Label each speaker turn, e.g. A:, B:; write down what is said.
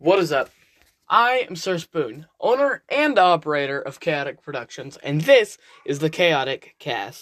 A: What is up? I am Sir Spoon, owner and operator of Chaotic Productions, and this is the Chaotic Cast.